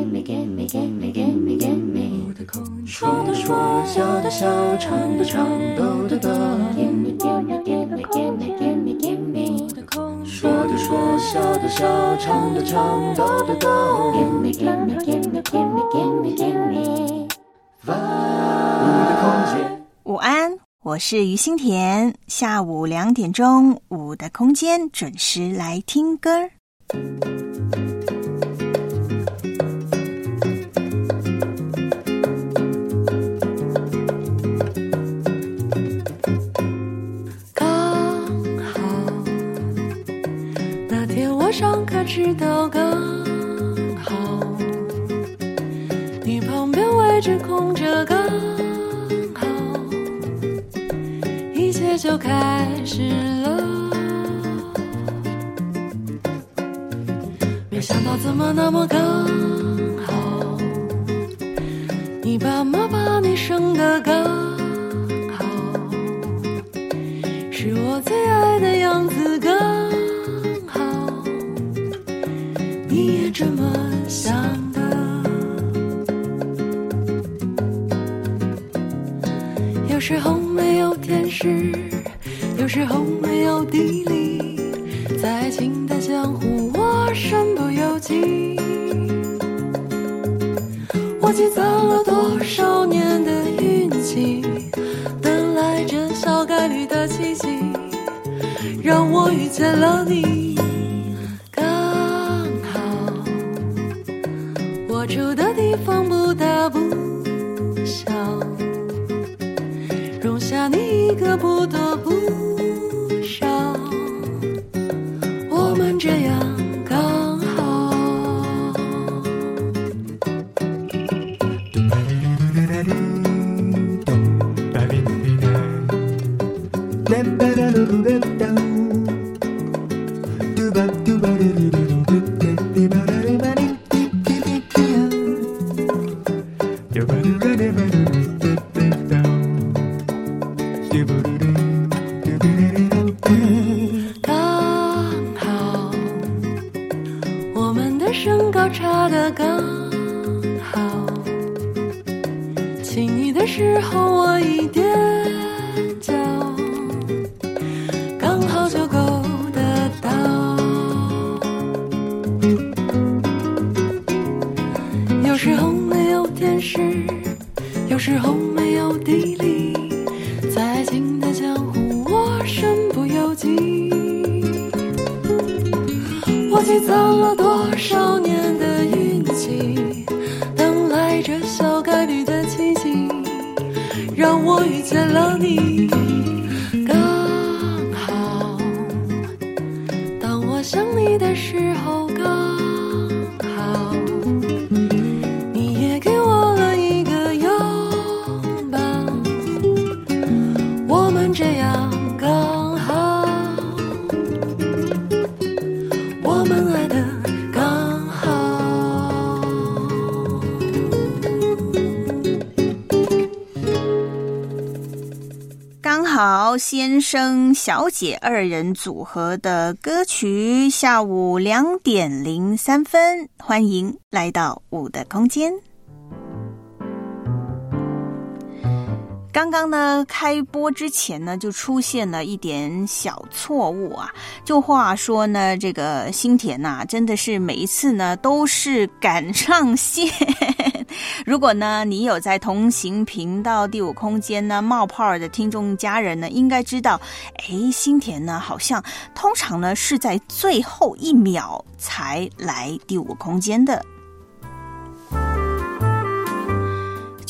gimme, gimme, gimme, gimme, gimme. 说的说，笑的笑，唱的唱，抖的抖。Gimme, gimme, gimme, gimme, gimme, gimme. 说的说，笑的笑，唱的唱，抖的抖。Gimme, gimme, gimme, gimme, gimme, gimme. 我的空间。午安，我是于心田。下午两点钟，五的空间准时来听歌。他知道，刚好你旁边位置空着，刚好一切就开始了。没想到怎么那么刚好，你爸妈把你生的刚好。是我最爱的样子，有时候没有天时，有时候没有地利，在爱情的江湖，我身不由己。我积攒了多少年的运气，等来这小概率的奇迹，让我遇见了你。刚好，我住的地方一个不多不生小姐二人组合的歌曲，下午两点零三分，欢迎来到五的空间。刚刚呢，开播之前呢，就出现了一点小错误啊。就话说呢，这个新田呐、真的是每一次呢都是赶上线。如果呢你有在同行频道第五空间呢冒泡的听众家人呢，应该知道，哎，新田呢好像通常呢是在最后一秒才来第五空间的。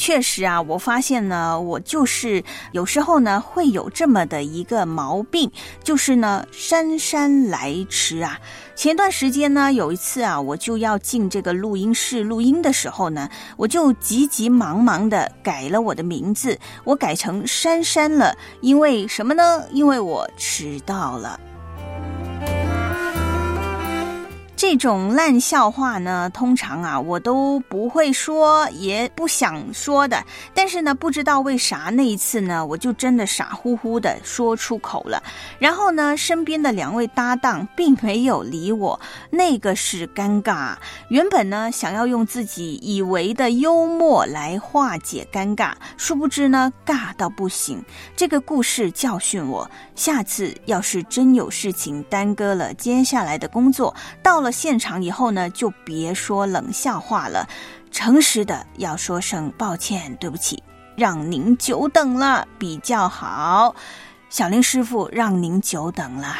确实啊，我发现呢，我就是有时候呢会有这么的一个毛病，就是呢姗姗来迟啊。前段时间呢，有一次啊，我就要进这个录音室录音的时候呢，我就急急忙忙的改了我的名字，我改成珊珊了，因为什么呢？因为我迟到了。这种烂笑话呢，通常啊我都不会说，也不想说的。但是呢，不知道为啥那一次呢，我就真的傻乎乎的说出口了。然后呢，身边的两位搭档并没有理我，那个是尴尬。原本呢，想要用自己以为的幽默来化解尴尬，殊不知呢，尬到不行。这个故事教训我，下次要是真有事情耽搁了接下来的工作，到了。现场以后呢，就别说冷笑话了，诚实的要说声抱歉，对不起，让您久等了比较好。小林师傅让您久等了。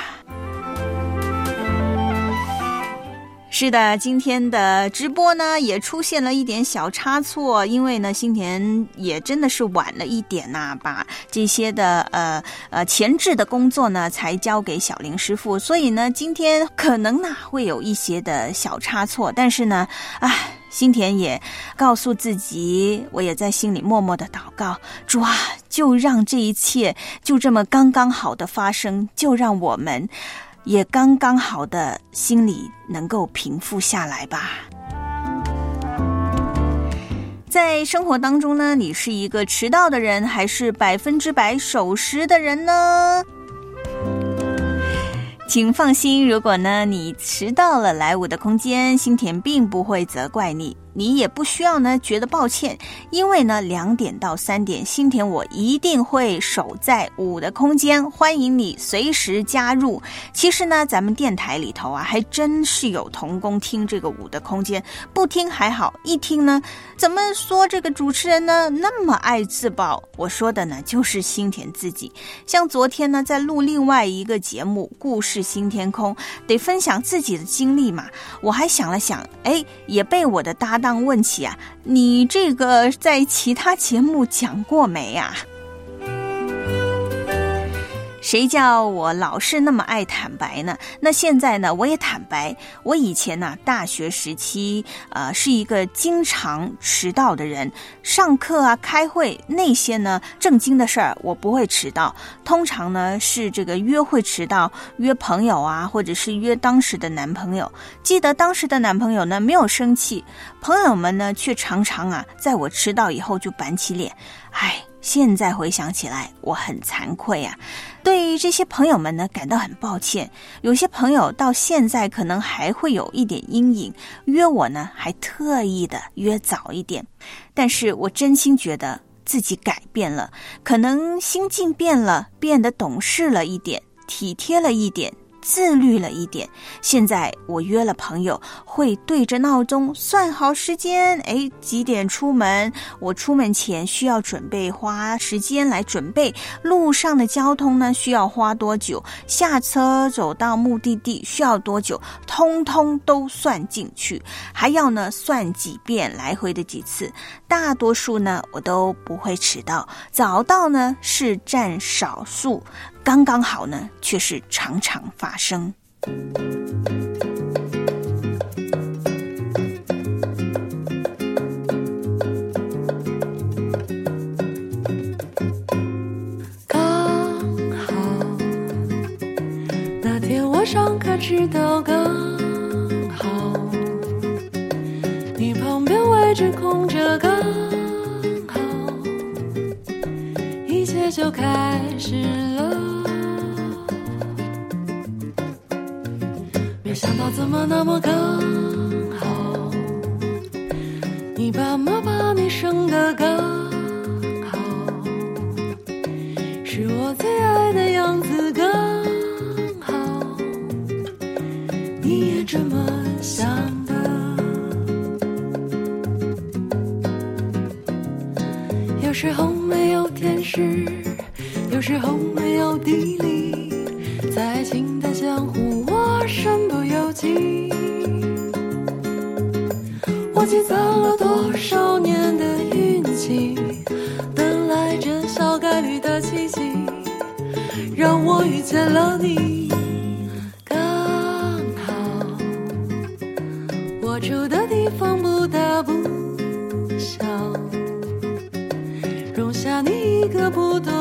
是的，今天的直播呢也出现了一点小差错，因为呢，新田也真的是晚了一点呐，把这些的呃呃前置的工作呢才交给小林师傅，所以呢，今天可能呢会有一些的小差错，但是呢，唉，新田也告诉自己，我也在心里默默的祷告，主啊，就让这一切就这么刚刚好的发生，就让我们。也刚刚好的心里能够平复下来吧。在生活当中呢，你是一个迟到的人，还是百分之百守时的人呢？请放心，如果呢你迟到了来我的空间，新田并不会责怪你。你也不需要呢，觉得抱歉，因为呢，两点到三点，新田我一定会守在五的空间，欢迎你随时加入。其实呢，咱们电台里头啊，还真是有童工听这个五的空间，不听还好，一听呢，怎么说这个主持人呢那么爱自爆？我说的呢，就是新田自己。像昨天呢，在录另外一个节目《故事新天空》，得分享自己的经历嘛，我还想了想，哎，也被我的搭。当问起啊，你这个在其他节目讲过没啊？谁叫我老是那么爱坦白呢？那现在呢，我也坦白，我以前呢，大学时期，呃，是一个经常迟到的人。上课啊，开会那些呢，正经的事儿，我不会迟到。通常呢，是这个约会迟到，约朋友啊，或者是约当时的男朋友。记得当时的男朋友呢，没有生气，朋友们呢，却常常啊，在我迟到以后就板起脸，唉。现在回想起来，我很惭愧啊，对于这些朋友们呢感到很抱歉。有些朋友到现在可能还会有一点阴影，约我呢还特意的约早一点。但是我真心觉得自己改变了，可能心境变了，变得懂事了一点，体贴了一点。自律了一点，现在我约了朋友，会对着闹钟算好时间。哎，几点出门？我出门前需要准备花时间来准备路上的交通呢？需要花多久？下车走到目的地需要多久？通通都算进去，还要呢算几遍来回的几次。大多数呢我都不会迟到，早到呢是占少数。刚刚好呢，却是常常发生。刚好那天我上课迟到，刚好你旁边位置空着，刚就开始了。没想到怎么那么刚好，你爸妈把你生的刚好，是我最爱的样子刚好，你也这么想的。有时候没有天时，有时候没有地利，在爱情的江湖，我身不由己。我积攒了多少年的运气，等来这小概率的奇迹，让我遇见了你。一个不多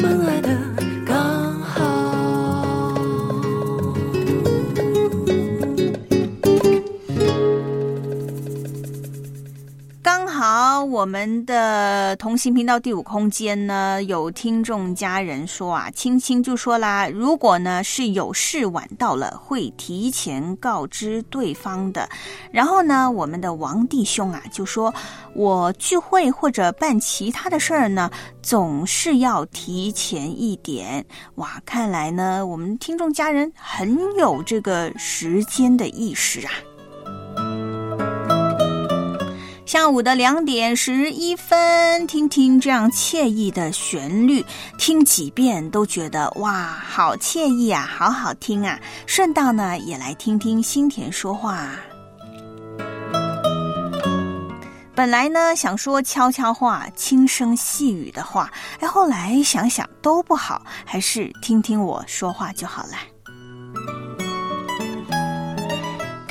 们来的刚好。刚好我们的同行频道第五空间呢，有听众家人说啊，青青就说啦，如果呢是有事晚到了，会提前告知对方的。然后呢，我们的王弟兄啊就说，我聚会或者办其他的事儿呢，总是要提前一点。哇，看来呢，我们听众家人很有这个时间的意识啊。下午的两点十一分，听听这样惬意的旋律，听几遍都觉得哇，好惬意啊，好好听啊！顺道呢，也来听听新田说话。本来呢想说悄悄话、轻声细语的话，哎，后来想想都不好，还是听听我说话就好了。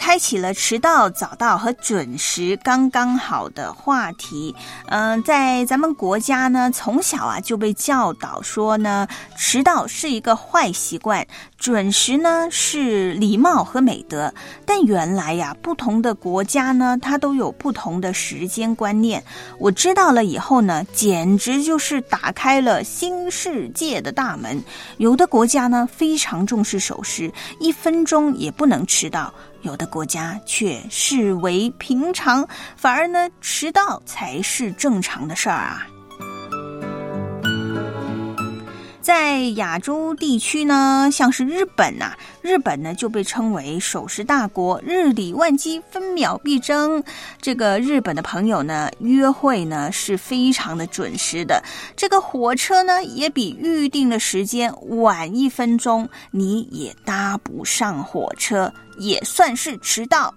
开启了迟到、早到和准时刚刚好的话题。嗯、在咱们国家呢，从小啊就被教导说呢，迟到是一个坏习惯，准时呢是礼貌和美德。但原来呀，不同的国家呢，它都有不同的时间观念。我知道了以后呢，简直就是打开了新世界的大门。有的国家呢非常重视守时，一分钟也不能迟到。有的国家却视为平常，反而呢迟到才是正常的事儿啊。在亚洲地区呢，像是日本呐、日本呢就被称为守时大国，日理万机，分秒必争。这个日本的朋友呢，约会呢是非常的准时的。这个火车呢，也比预定的时间晚一分钟，你也搭不上火车，也算是迟到。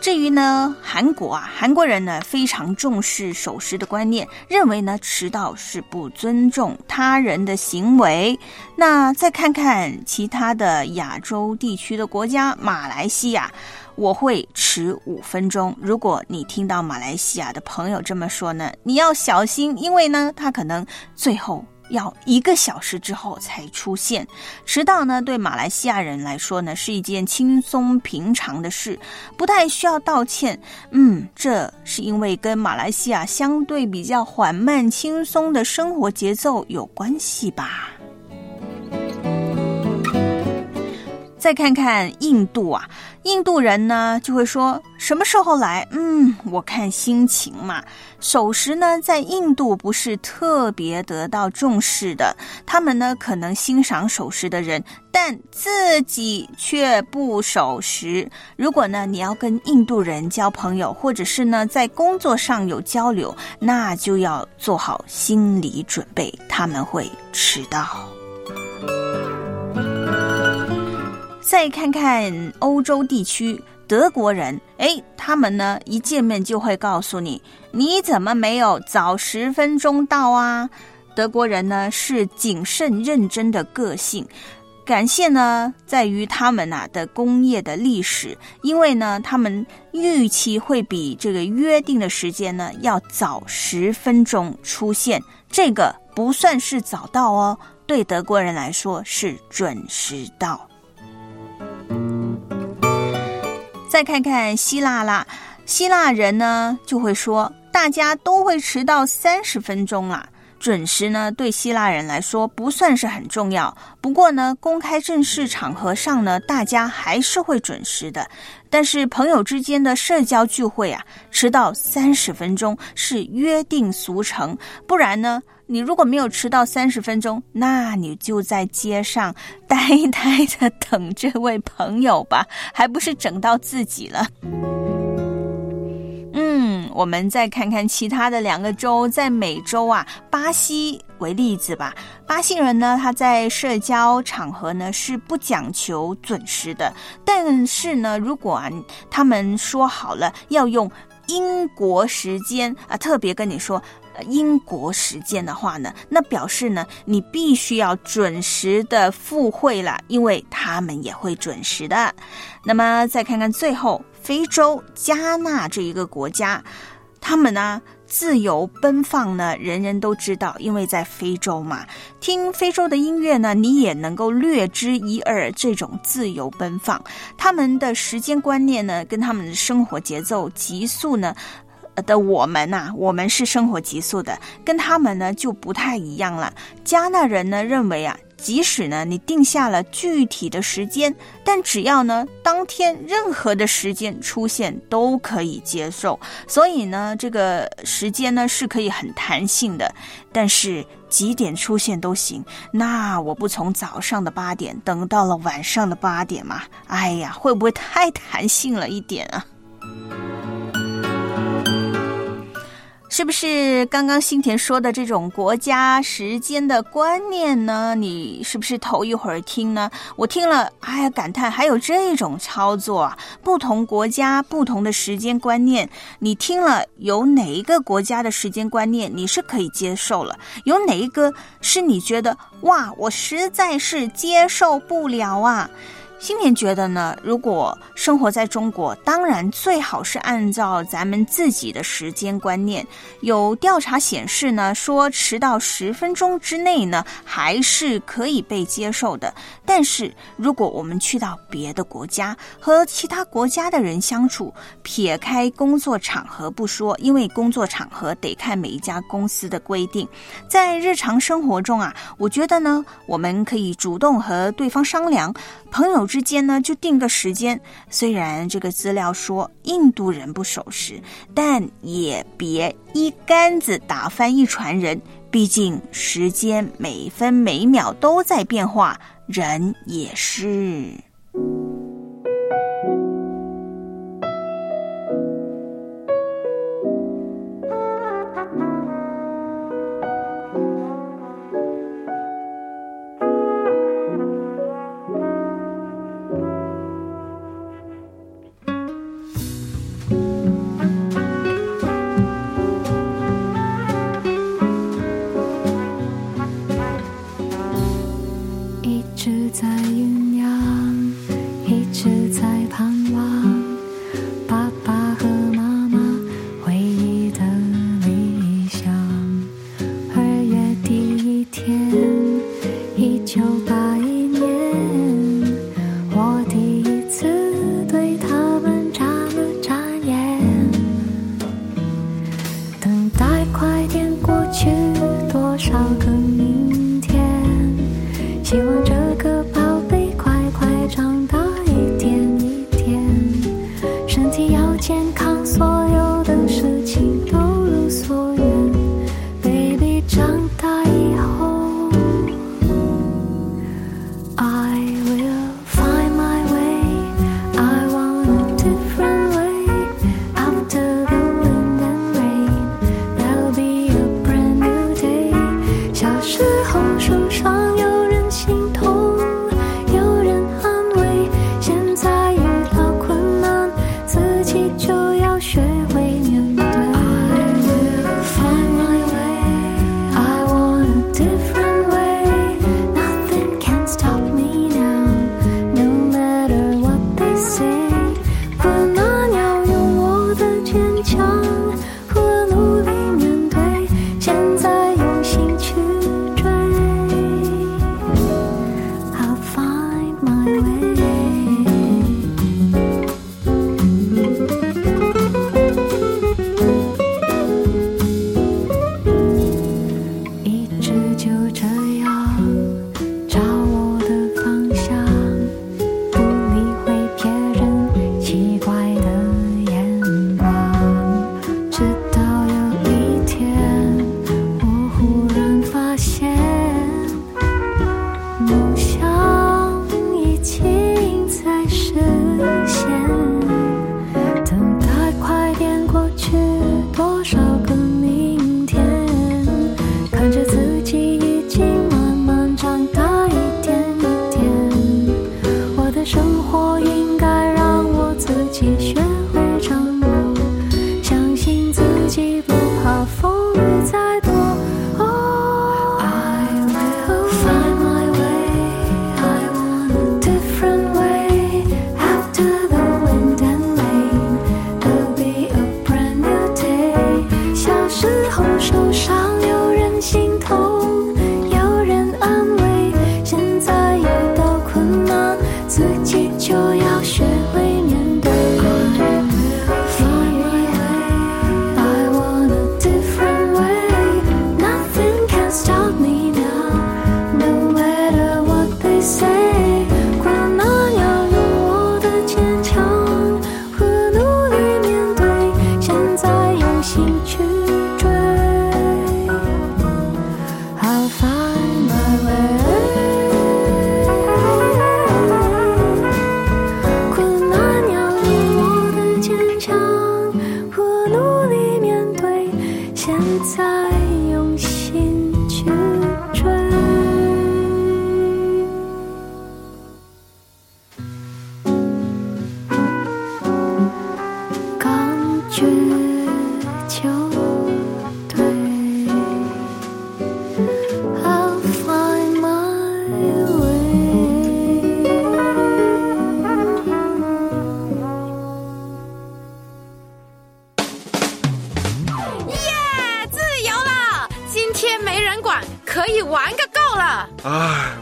至于呢，韩国啊，韩国人呢非常重视守时的观念，认为呢迟到是不尊重他人的行为。那再看看其他的亚洲地区的国家，马来西亚，我会迟五分钟。如果你听到马来西亚的朋友这么说呢，你要小心，因为呢，他可能最后。要一个小时之后才出现，迟到呢，对马来西亚人来说呢，是一件轻松平常的事，不太需要道歉。嗯，这是因为跟马来西亚相对比较缓慢、轻松的生活节奏有关系吧。再看看印度啊，印度人呢就会说什么时候来？嗯，我看心情嘛。守时呢，在印度不是特别得到重视的，他们呢可能欣赏守时的人，但自己却不守时。如果呢你要跟印度人交朋友，或者是呢在工作上有交流，那就要做好心理准备，他们会迟到。再看看欧洲地区，德国人，诶，他们呢一见面就会告诉你，你怎么没有早十分钟到啊？德国人呢是谨慎认真的个性，感谢呢，在于他们呐的工业的历史，因为呢，他们预期会比这个约定的时间呢要早十分钟出现，这个不算是早到哦，对德国人来说是准时到。再看看希腊啦，希腊人呢就会说，大家都会迟到三十分钟啦。准时呢，对希腊人来说不算是很重要。不过呢，公开正式场合上呢，大家还是会准时的。但是朋友之间的社交聚会啊，迟到三十分钟是约定俗成。不然呢，你如果没有迟到三十分钟，那你就在街上呆呆的等这位朋友吧，还不是整到自己了。嗯我们再看看其他的两个州，在美洲啊，巴西为例子吧。巴西人呢，他在社交场合呢是不讲求准时的，但是呢，如果啊他们说好了要用英国时间啊，特别跟你说英国时间的话呢，那表示呢你必须要准时的赴会了，因为他们也会准时的。那么再看看最后，非洲加纳这一个国家。他们呢，自由奔放呢，人人都知道，因为在非洲嘛，听非洲的音乐呢，你也能够略知一二。这种自由奔放，他们的时间观念呢，跟他们的生活节奏急速呢，的我们呐，我们是生活急速的，跟他们呢就不太一样了。加纳人呢认为啊。即使呢，你定下了具体的时间，但只要呢当天任何的时间出现都可以接受。所以呢，这个时间呢是可以很弹性的，但是几点出现都行。那我不从早上的八点等到了晚上的八点吗？哎呀，会不会太弹性了一点啊？是不是刚刚新田说的这种国家时间的观念呢？你是不是头一会儿听呢？我听了，哎呀，感叹还有这种操作啊！不同国家不同的时间观念，你听了有哪一个国家的时间观念你是可以接受了？有哪一个是你觉得哇，我实在是接受不了啊？新年觉得呢，如果生活在中国，当然最好是按照咱们自己的时间观念。有调查显示呢，说迟到十分钟之内呢，还是可以被接受的。但是如果我们去到别的国家，和其他国家的人相处，撇开工作场合不说，因为工作场合得看每一家公司的规定，在日常生活中啊，我觉得呢，我们可以主动和对方商量。朋友之间呢，就定个时间。虽然这个资料说印度人不守时，但也别一竿子打翻一船人。毕竟时间每分每秒都在变化，人也是。在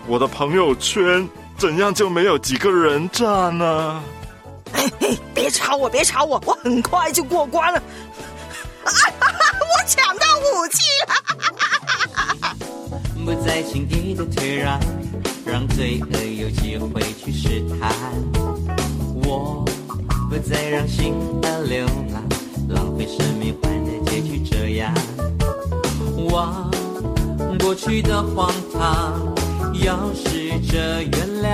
我的朋友圈，怎样就没有几个人赞呢？嘿嘿，别吵我，别吵我，我很快就过关了。啊哈哈，我抢到武器了！不再轻易的退让，让罪恶有机会去试探。我不再让心儿流浪，浪费生命换的结局这样。忘过去的荒唐，要试着原谅。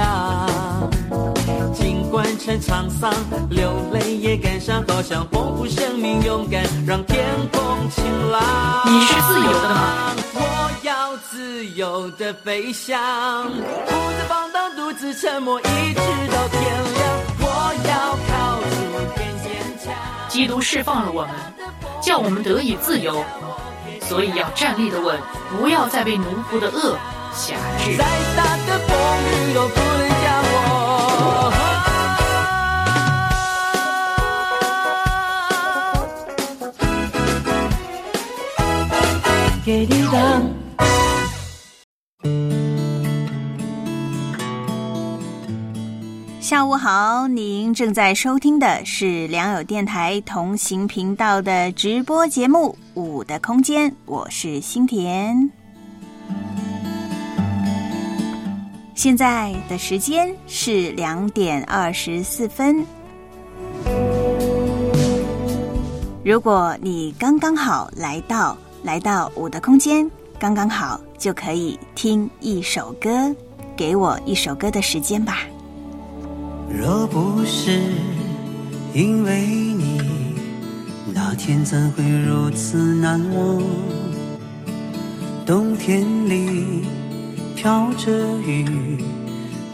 尽管曾沧桑，流泪也感伤，好想丰富生命，勇敢让天空晴朗。你是自由的吗？我要自由的飞翔，不再放荡，独自沉默，一直到天亮。我要靠主变坚强。基督释放了我们，叫我们得以自由，所以要站立的稳，不要再被奴仆的恶辖制。再大的风雨都不能将我。给你挡。下午好，您正在收听的是良友电台同行频道的直播节目《五的空间》，我是新田。现在的时间是两点二十四分。如果你刚刚好来到来到我的空间，刚刚好就可以听一首歌，给我一首歌的时间吧。若不是因为你，那天怎会如此难忘？冬天里飘着雨，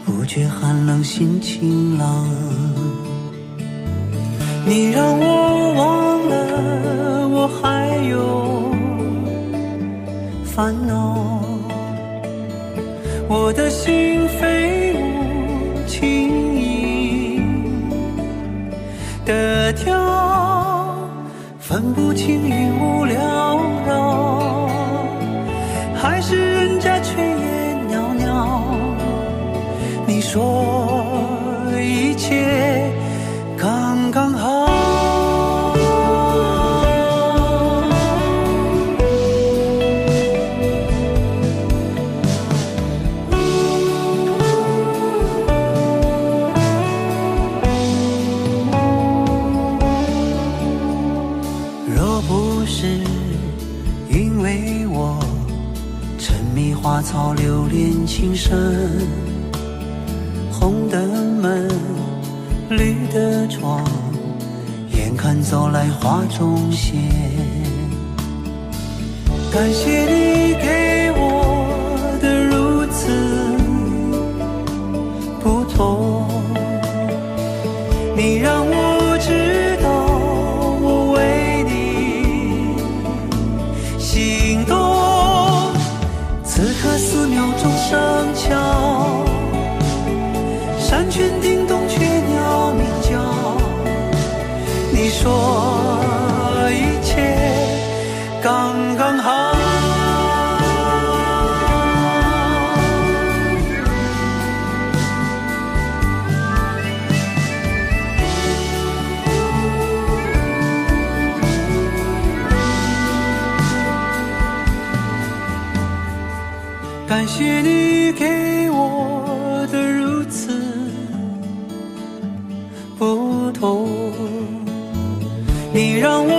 不觉寒冷心晴朗。你让我忘了我还有烦恼，我的心飞舞轻的跳，分不清云雾缭绕，还是人家炊烟袅袅。你说一切青山，红的门，绿的窗，眼看走来画中仙。感谢你给让我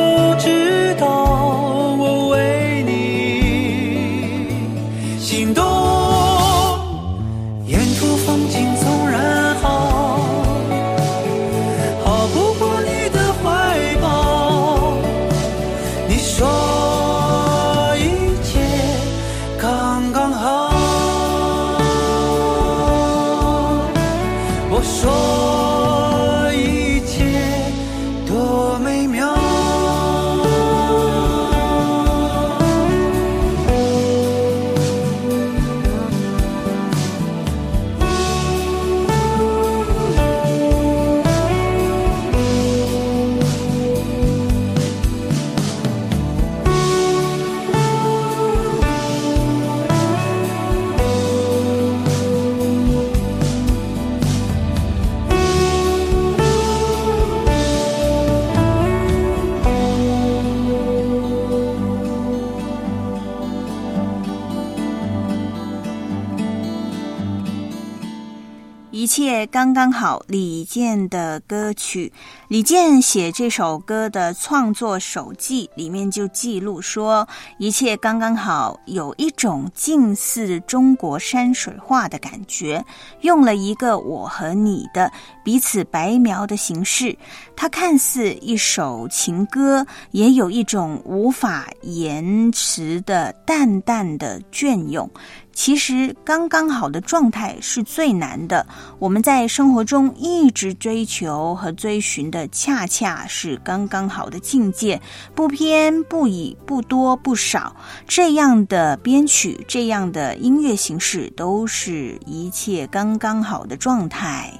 刚刚好，李健的歌曲。李健写这首歌的创作手记里面就记录说，一切刚刚好，有一种近似中国山水画的感觉，用了一个我和你的彼此白描的形式。它看似一首情歌，也有一种无法言辞的淡淡的隽永。其实刚刚好的状态是最难的。我们在生活中一直追求和追寻的，恰恰是刚刚好的境界，不偏不倚，不多不少。这样的编曲，这样的音乐形式，都是一切刚刚好的状态。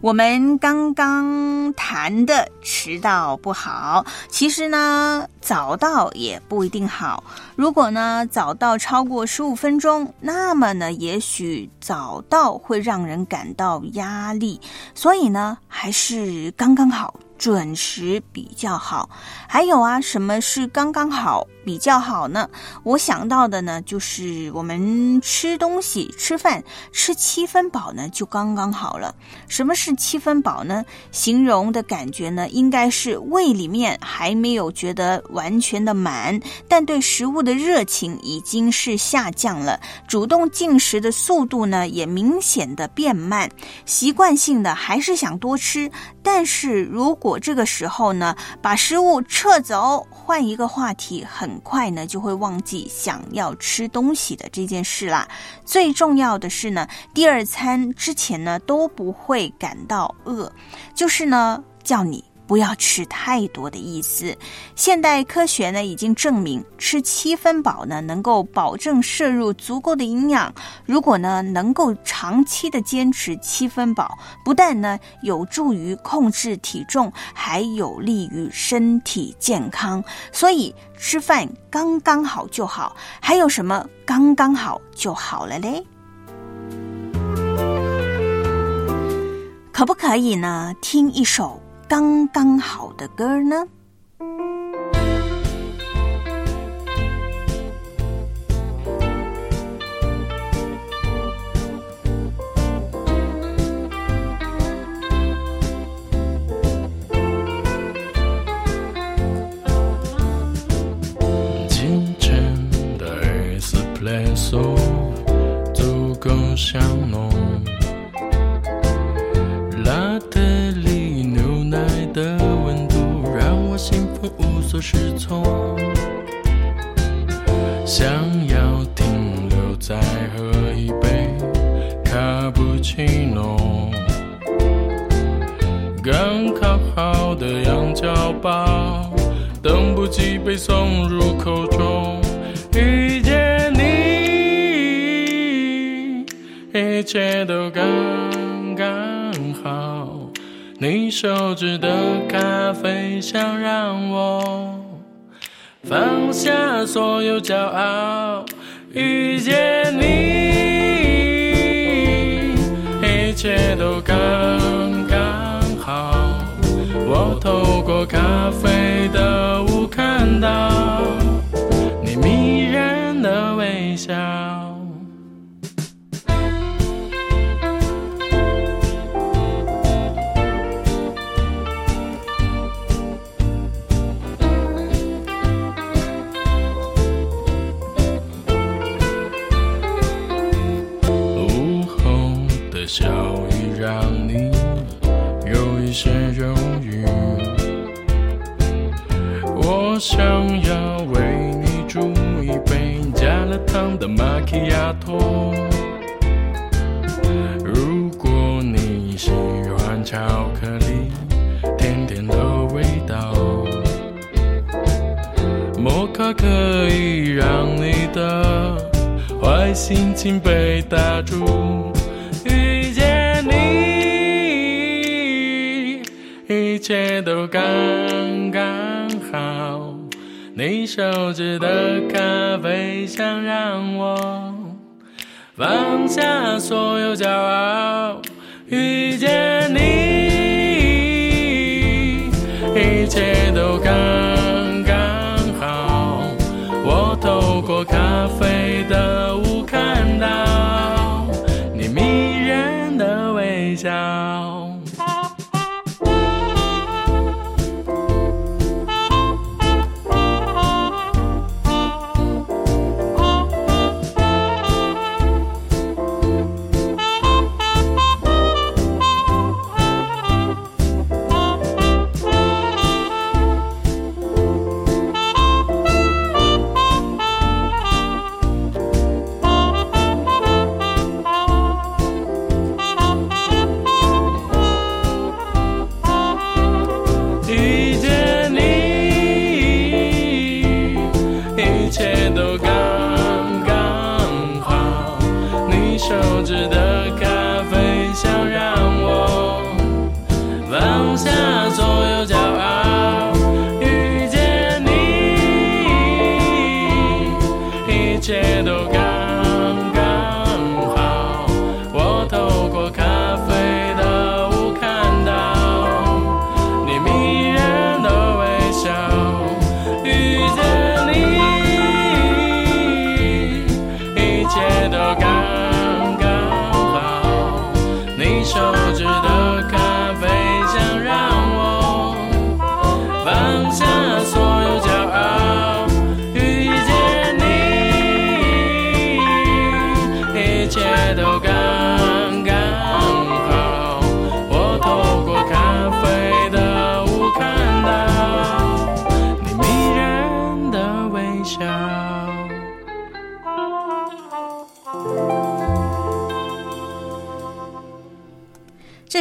我们刚刚谈的迟到不好，其实呢，早到也不一定好。如果呢早到超过十五分钟，那么呢，也许早到会让人感到压力。所以呢，还是刚刚好。准时比较好，还有啊，什么是刚刚好比较好呢？我想到的呢，就是我们吃东西、吃饭吃七分饱呢，就刚刚好了。什么是七分饱呢？形容的感觉呢，应该是胃里面还没有觉得完全的满，但对食物的热情已经是下降了，主动进食的速度呢，也明显的变慢，习惯性的还是想多吃，但是如果这个时候呢，把食物撤走，换一个话题，很快呢就会忘记想要吃东西的这件事啦。最重要的是呢，第二餐之前呢都不会感到饿，就是呢叫你。不要吃太多的意思。现代科学呢已经证明，吃七分饱呢能够保证摄入足够的营养。如果呢能够长期的坚持七分饱，不但呢有助于控制体重，还有利于身体健康。所以吃饭刚刚好就好。还有什么刚刚好就好了嘞？可不可以呢？听一首。刚刚好的歌呢？清晨的 Espresso 足够香浓。失措，想要停留再喝一杯卡布奇诺，刚烤好的羊角包，等不及被送入口中。遇见你，一切都刚。你手指的咖啡香，让我放下所有骄傲。遇见你，一切都刚刚好。我透过咖啡的雾看到你迷人的微笑。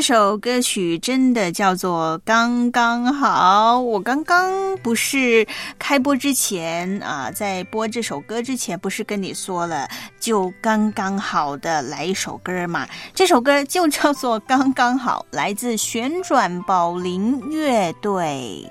首歌曲真的叫做《刚刚好》。我刚刚不是开播之前啊，在播这首歌之前，不是跟你说了，就刚刚好的来一首歌嘛？这首歌就叫做《刚刚好》，来自旋转宝林乐队。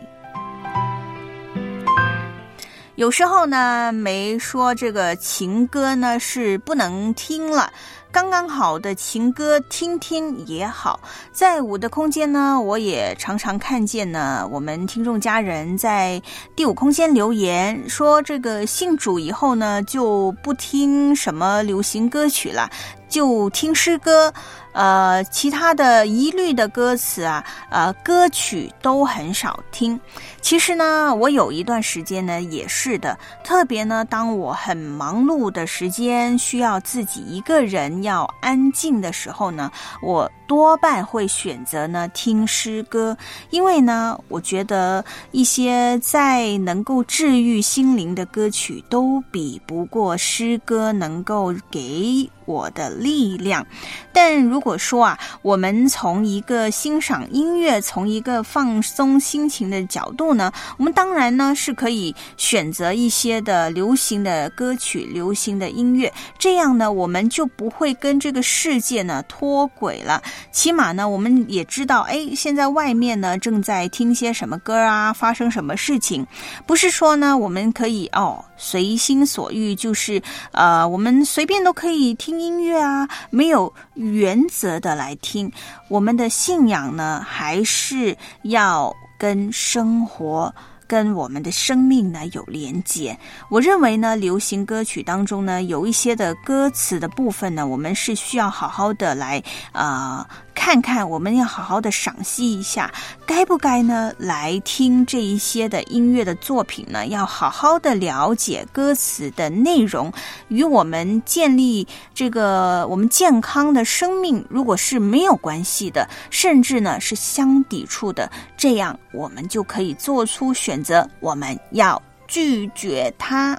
有时候呢，没说这个情歌呢是不能听了。刚刚好的情歌听听也好，在我的空间呢，我也常常看见呢，我们听众家人在第五空间留言说，这个信主以后呢，就不听什么流行歌曲了，就听诗歌。呃，其他的一律的歌词啊，呃，歌曲都很少听。其实呢，我有一段时间呢也是的，特别呢，当我很忙碌的时间，需要自己一个人要安静的时候呢，我多半会选择呢听诗歌，因为呢，我觉得一些再能够治愈心灵的歌曲，都比不过诗歌能够给我的力量。但如果说啊，我们从一个欣赏音乐，从一个放松心情的角度呢，我们当然呢是可以选择一些的流行的歌曲、流行的音乐，这样呢，我们就不会跟这个世界呢脱轨了。起码呢，我们也知道，哎，现在外面呢正在听些什么歌啊，发生什么事情，不是说呢我们可以哦随心所欲，就是呃我们随便都可以听音乐啊，没有原则的来听。我们的信仰呢，还是要跟生活。跟我们的生命呢有连接。我认为呢，流行歌曲当中呢，有一些的歌词的部分呢，我们是需要好好的来啊看看，我们要好好的赏析一下，该不该呢来听这一些的音乐的作品呢？要好好的了解歌词的内容，与我们建立这个我们健康的生命，如果是没有关系的，甚至呢是相抵触的，这样我们就可以做出选择，我们要拒绝它。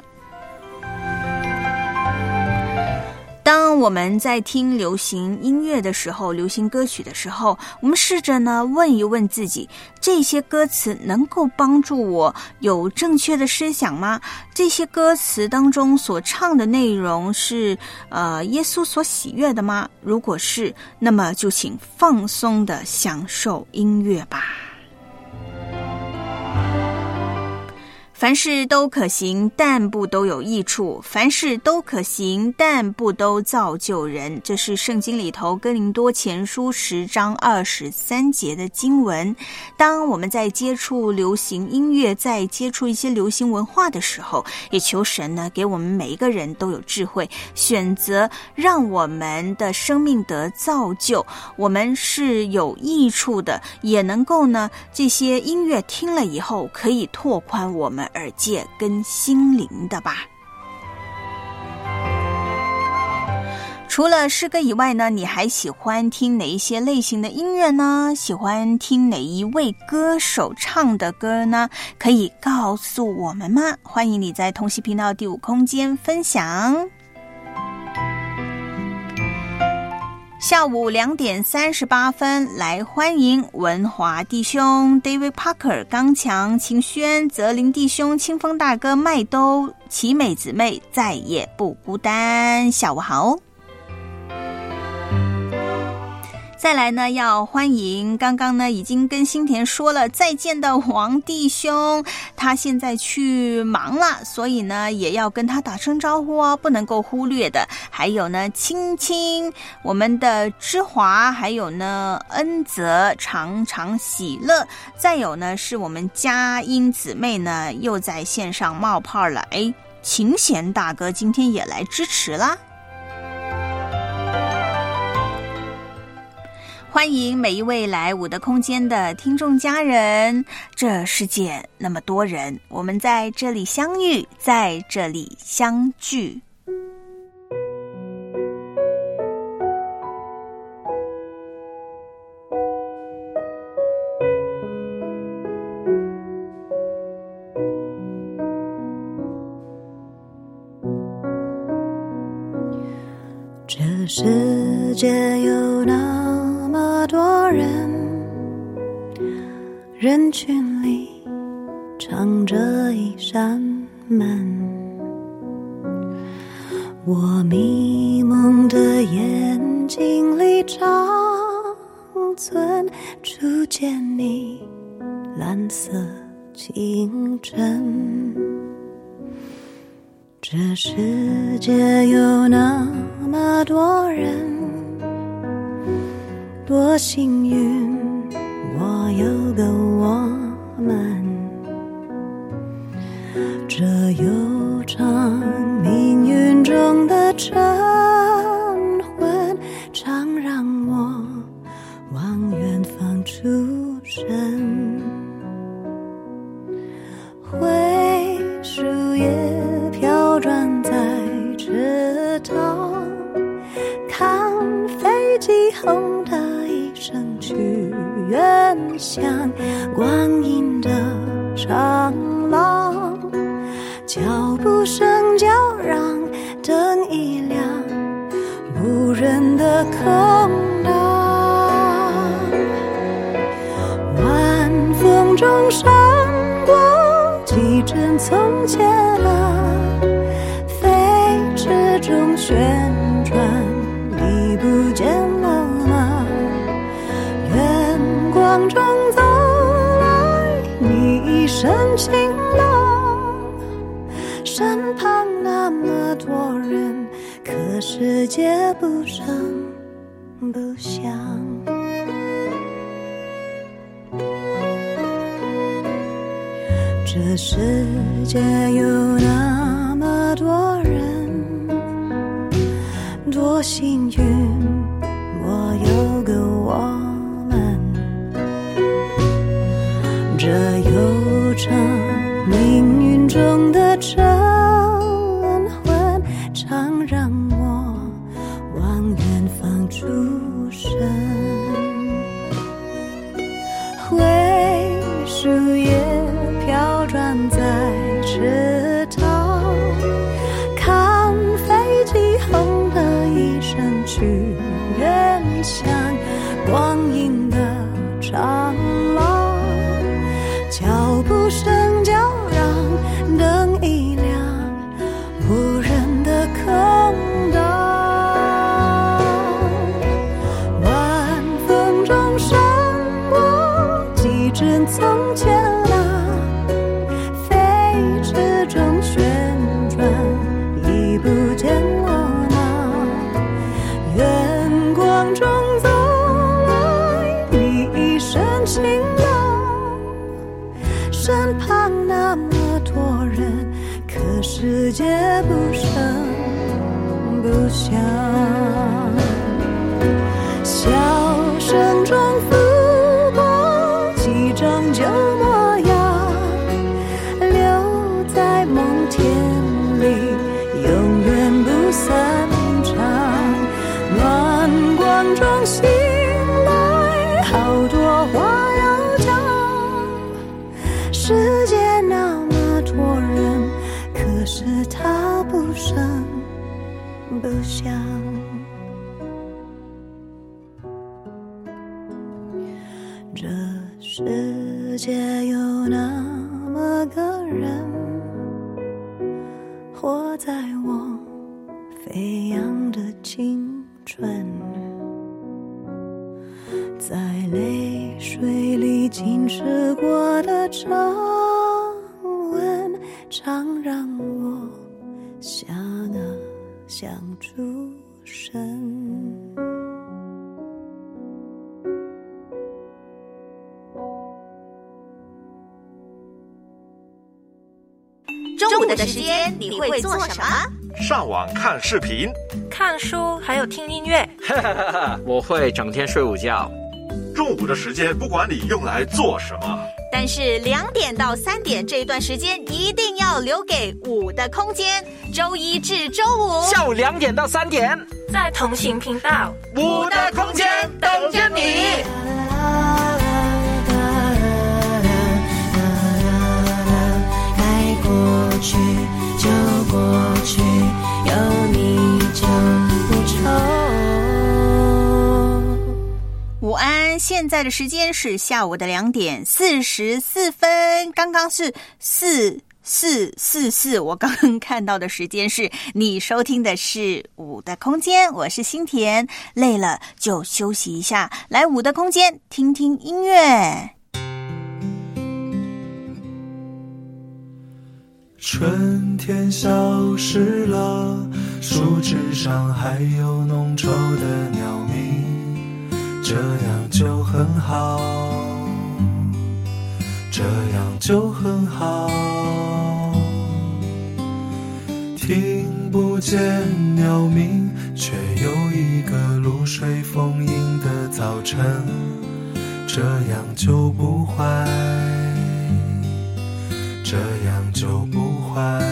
当我们在听流行音乐的时候，流行歌曲的时候，我们试着呢问一问自己：这些歌词能够帮助我有正确的思想吗？这些歌词当中所唱的内容是呃耶稣所喜悦的吗？如果是，那么就请放松的享受音乐吧。凡事都可行，但不都有益处；凡事都可行，但不都造就人。这是圣经里头哥林多前书十章二十三节的经文。当我们在接触流行音乐，在接触一些流行文化的时候，也求神呢给我们每一个人都有智慧，选择让我们的生命得造就，我们是有益处的，也能够呢这些音乐听了以后可以拓宽我们。耳界跟心灵的吧。除了诗歌以外呢，你还喜欢听哪一些类型的音乐呢？喜欢听哪一位歌手唱的歌呢？可以告诉我们吗？欢迎你在同喜频道第五空间分享。下午两点三十八分，来欢迎文华弟兄 David Parker、刚强、秦轩、泽林弟兄、清风大哥、麦兜、奇美姊妹，再也不孤单。下午好。再来呢，要欢迎刚刚呢已经跟新田说了再见的王弟兄，他现在去忙了，所以呢也要跟他打声招呼哦，不能够忽略的。还有呢，青青，我们的之华，还有呢恩泽，常常喜乐。再有呢，是我们佳音姊妹呢又在线上冒泡了，哎，琴弦大哥今天也来支持啦。欢迎每一位来我的空间的听众家人。这世界那么多人，我们在这里相遇，在这里相聚。人群里藏着一扇门。我迷蒙的眼睛里长存初见你蓝色清晨。这世界有那么多人，多幸运，从前啊，飞驰中旋转，你不见了吗？远光中走来，你一身晴朗，身旁那么多人，可世界不声世界有那么多人，多幸运，世界不声不响。的时间你会做什么？上网看视频，看书，还有听音乐。我会整天睡午觉。中午的时间不管你用来做什么，但是两点到三点这一段时间一定要留给五的空间。周一至周五下午两点到三点，在同行频道，五的空间等着你。去就过去，有你就不愁。午安，现在的时间是下午的两点四十四分，刚刚是四四四四。我刚刚看到的时间是你收听的是五的空间，我是新田，累了就休息一下，来五的空间听听音乐。春天消失了，树枝上还有浓稠的鸟鸣，这样就很好，这样就很好。听不见鸟鸣，却有一个露水丰盈的早晨，这样就不坏。这样就不坏。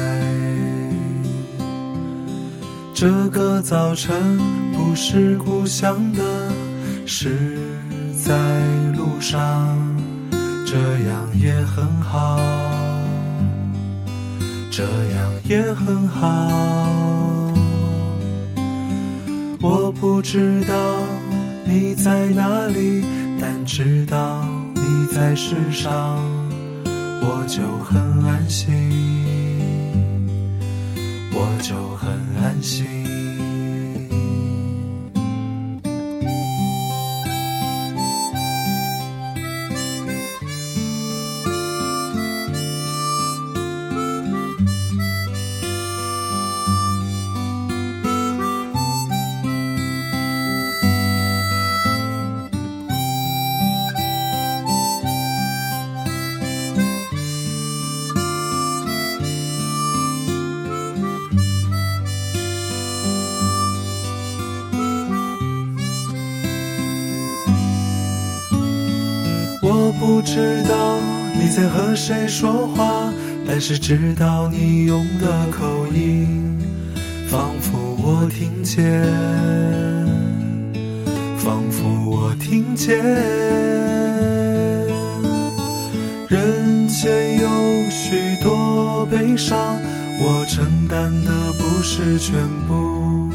这个早晨不是故乡的，是在路上，这样也很好，这样也很好。我不知道你在哪里，但知道你在世上。我就很安心，我就很安心。知道你在和谁说话，但是知道你用的口音，仿佛我听见，仿佛我听见。人间有许多悲伤，我承担的不是全部，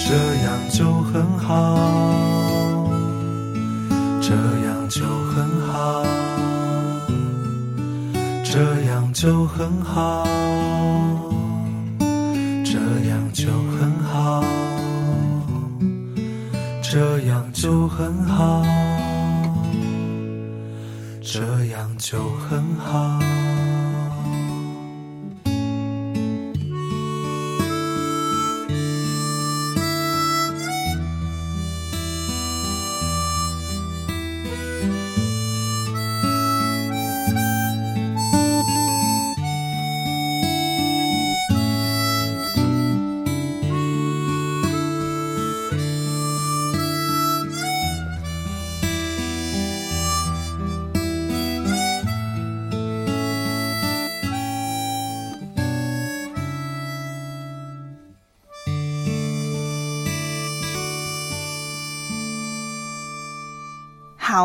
这样就很好，就很好，这样就很好，这样就很好，这样就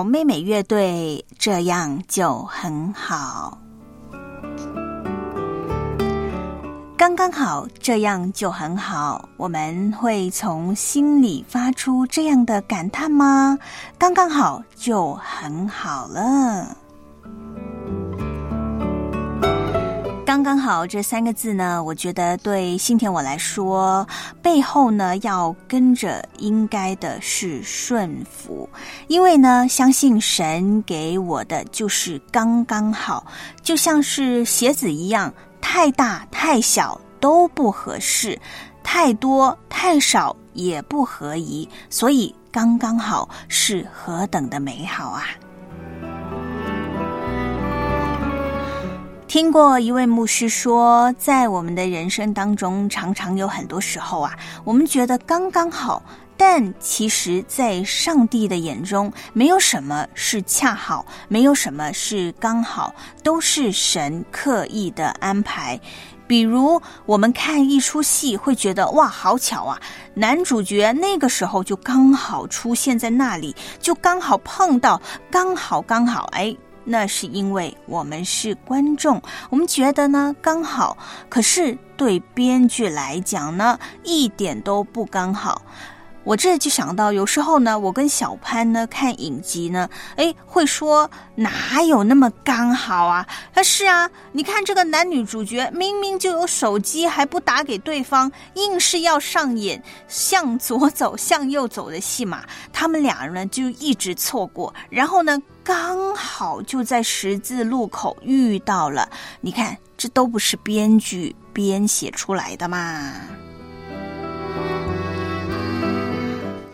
妹妹乐队，这样就很好。刚刚好，这样就很好。我们会从心里发出这样的感叹吗？刚刚好就很好了。刚刚好这三个字呢，我觉得对信田我来说，背后呢要跟着应该的是顺服，因为呢相信神给我的就是刚刚好，就像是鞋子一样，太大太小都不合适，太多太少也不合宜，所以刚刚好是何等的美好啊！听过一位牧师说，在我们的人生当中，常常有很多时候啊，我们觉得刚刚好，但其实，在上帝的眼中，没有什么是恰好，没有什么是刚好，都是神刻意的安排。比如，我们看一出戏，会觉得哇，好巧啊，男主角那个时候就刚好出现在那里，就刚好碰到，刚好刚好，哎。那是因为我们是观众，我们觉得呢刚好，可是对编剧来讲呢一点都不刚好。我这就想到，有时候呢，我跟小潘呢看影集呢，哎，会说哪有那么刚好啊？他，是啊，你看这个男女主角明明就有手机，还不打给对方，硬是要上演向左走、向右走的戏码，他们俩人呢就一直错过，然后呢刚好就在十字路口遇到了。你看，这都不是编剧编写出来的嘛。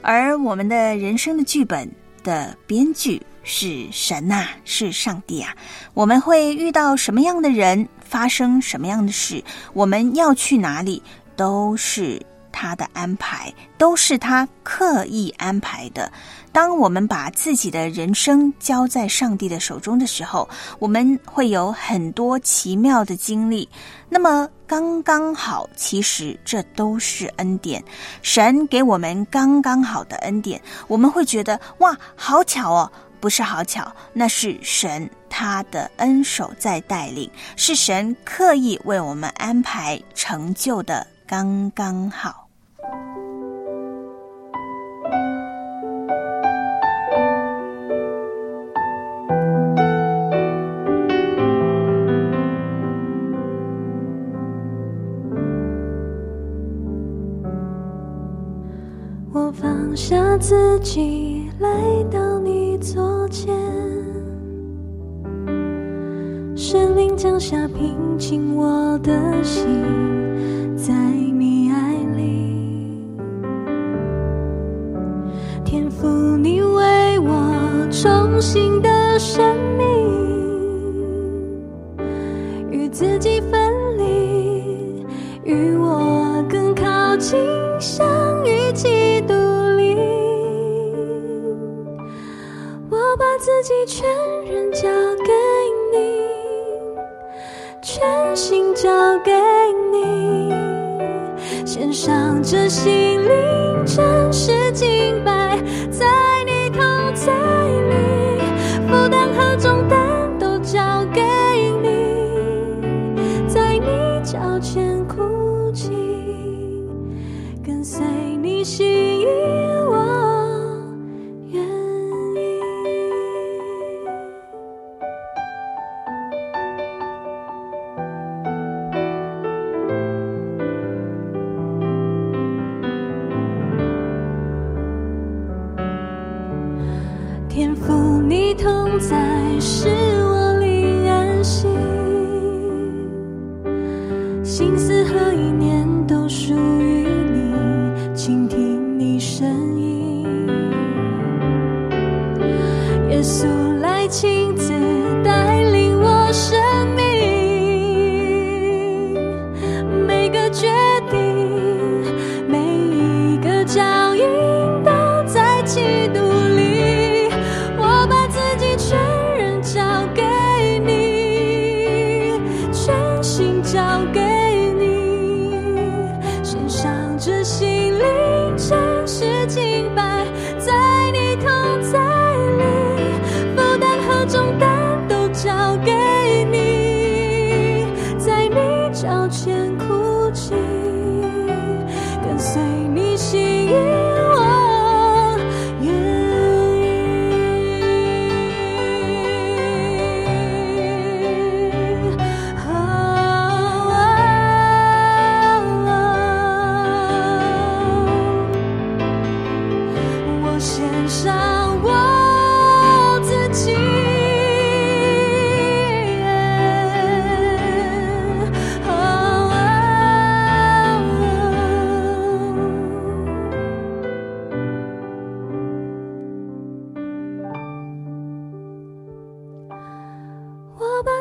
而我们的人生的剧本的编剧是神呐，是上帝啊。我们会遇到什么样的人，发生什么样的事，我们要去哪里，都是他的安排，都是他刻意安排的。当我们把自己的人生交在上帝的手中的时候，我们会有很多奇妙的经历。那么刚刚好，其实这都是恩典，神给我们刚刚好的恩典。我们会觉得哇，好巧哦！不是好巧，那是神他的恩手在带领，是神刻意为我们安排成就的刚刚好。下自己来到你左肩，神灵降下平静我的心，在你爱里，天赋你为我重新的生命，与自己分离，与我更靠近，自己全人交给你，全心交给你，献上这心灵真实敬拜，在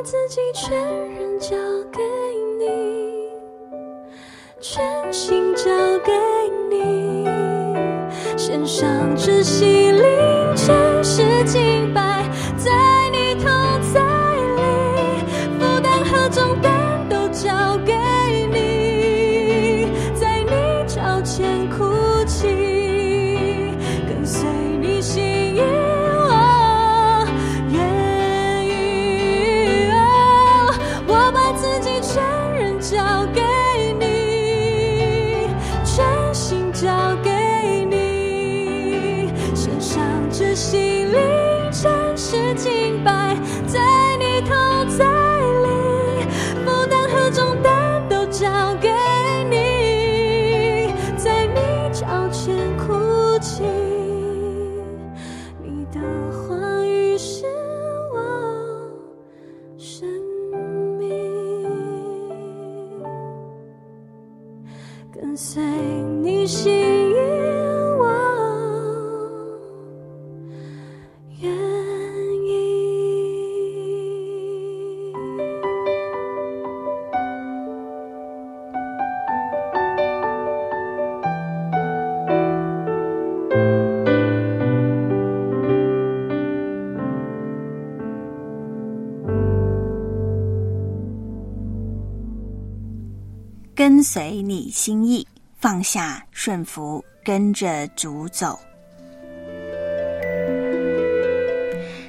自己全然交给你，全心交给你，献上真心随你心意，放下顺服，跟着主走。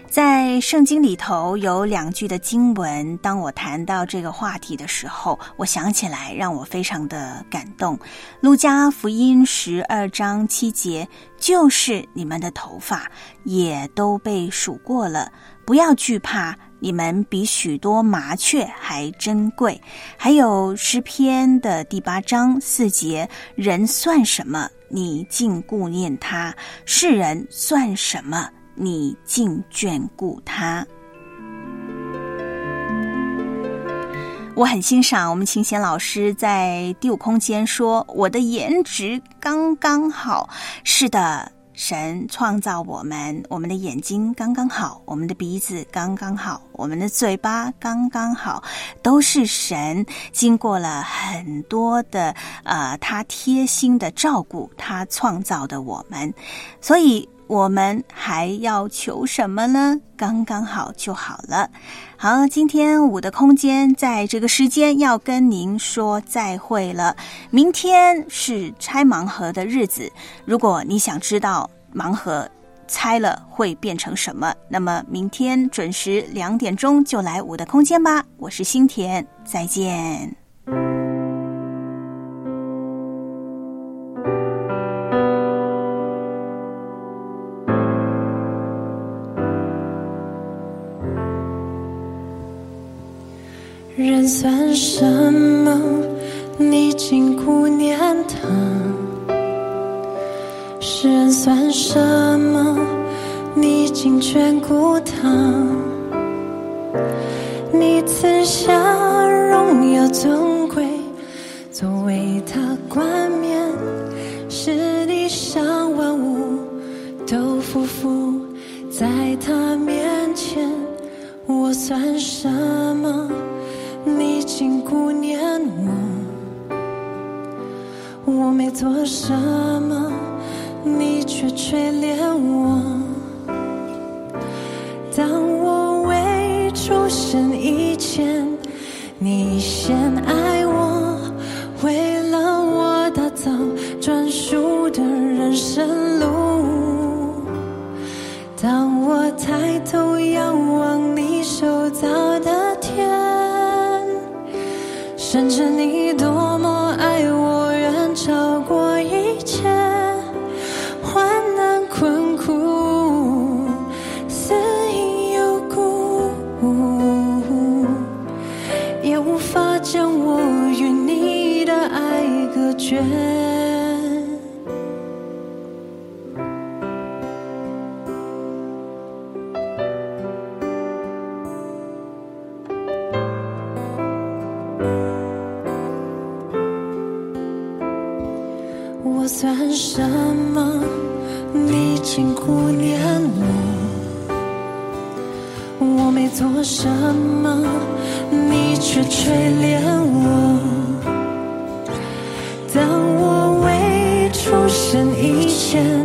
在圣经里头有两句的经文，当我谈到这个话题的时候，我想起来让我非常的感动。路加福音十二章七节，就是你们的头发也都被数过了，不要惧怕，你们比许多麻雀还珍贵。还有诗篇的第八章四节，人算什么？你竟顾念他；世人算什么？你竟眷顾他。我很欣赏我们琴弦老师在第五空间说：“我的颜值刚刚好。”是的，神创造我们，我们的眼睛刚刚好，我们的鼻子刚刚好，我们的嘴巴刚刚好，都是神经过了很多的呃，他贴心的照顾，他创造的我们，所以。我们还要求什么呢？刚刚好就好了。好，今天我的空间在这个时间要跟您说再会了。明天是拆盲盒的日子，如果你想知道盲盒拆了会变成什么，那么明天准时两点钟就来我的空间吧。我是新田，再见。算什么？你竟顾念他；世人算什么？你竟眷顾他。你赐下荣耀尊贵，作为他冠冕，使地上万物都匍匐在他面前。我算什么？你竟顾念我，我没做什么，你却垂怜我。当我未出生以前，你先爱我，为了我打造专属的人生等着你做什么你却垂怜我。当我未出生以前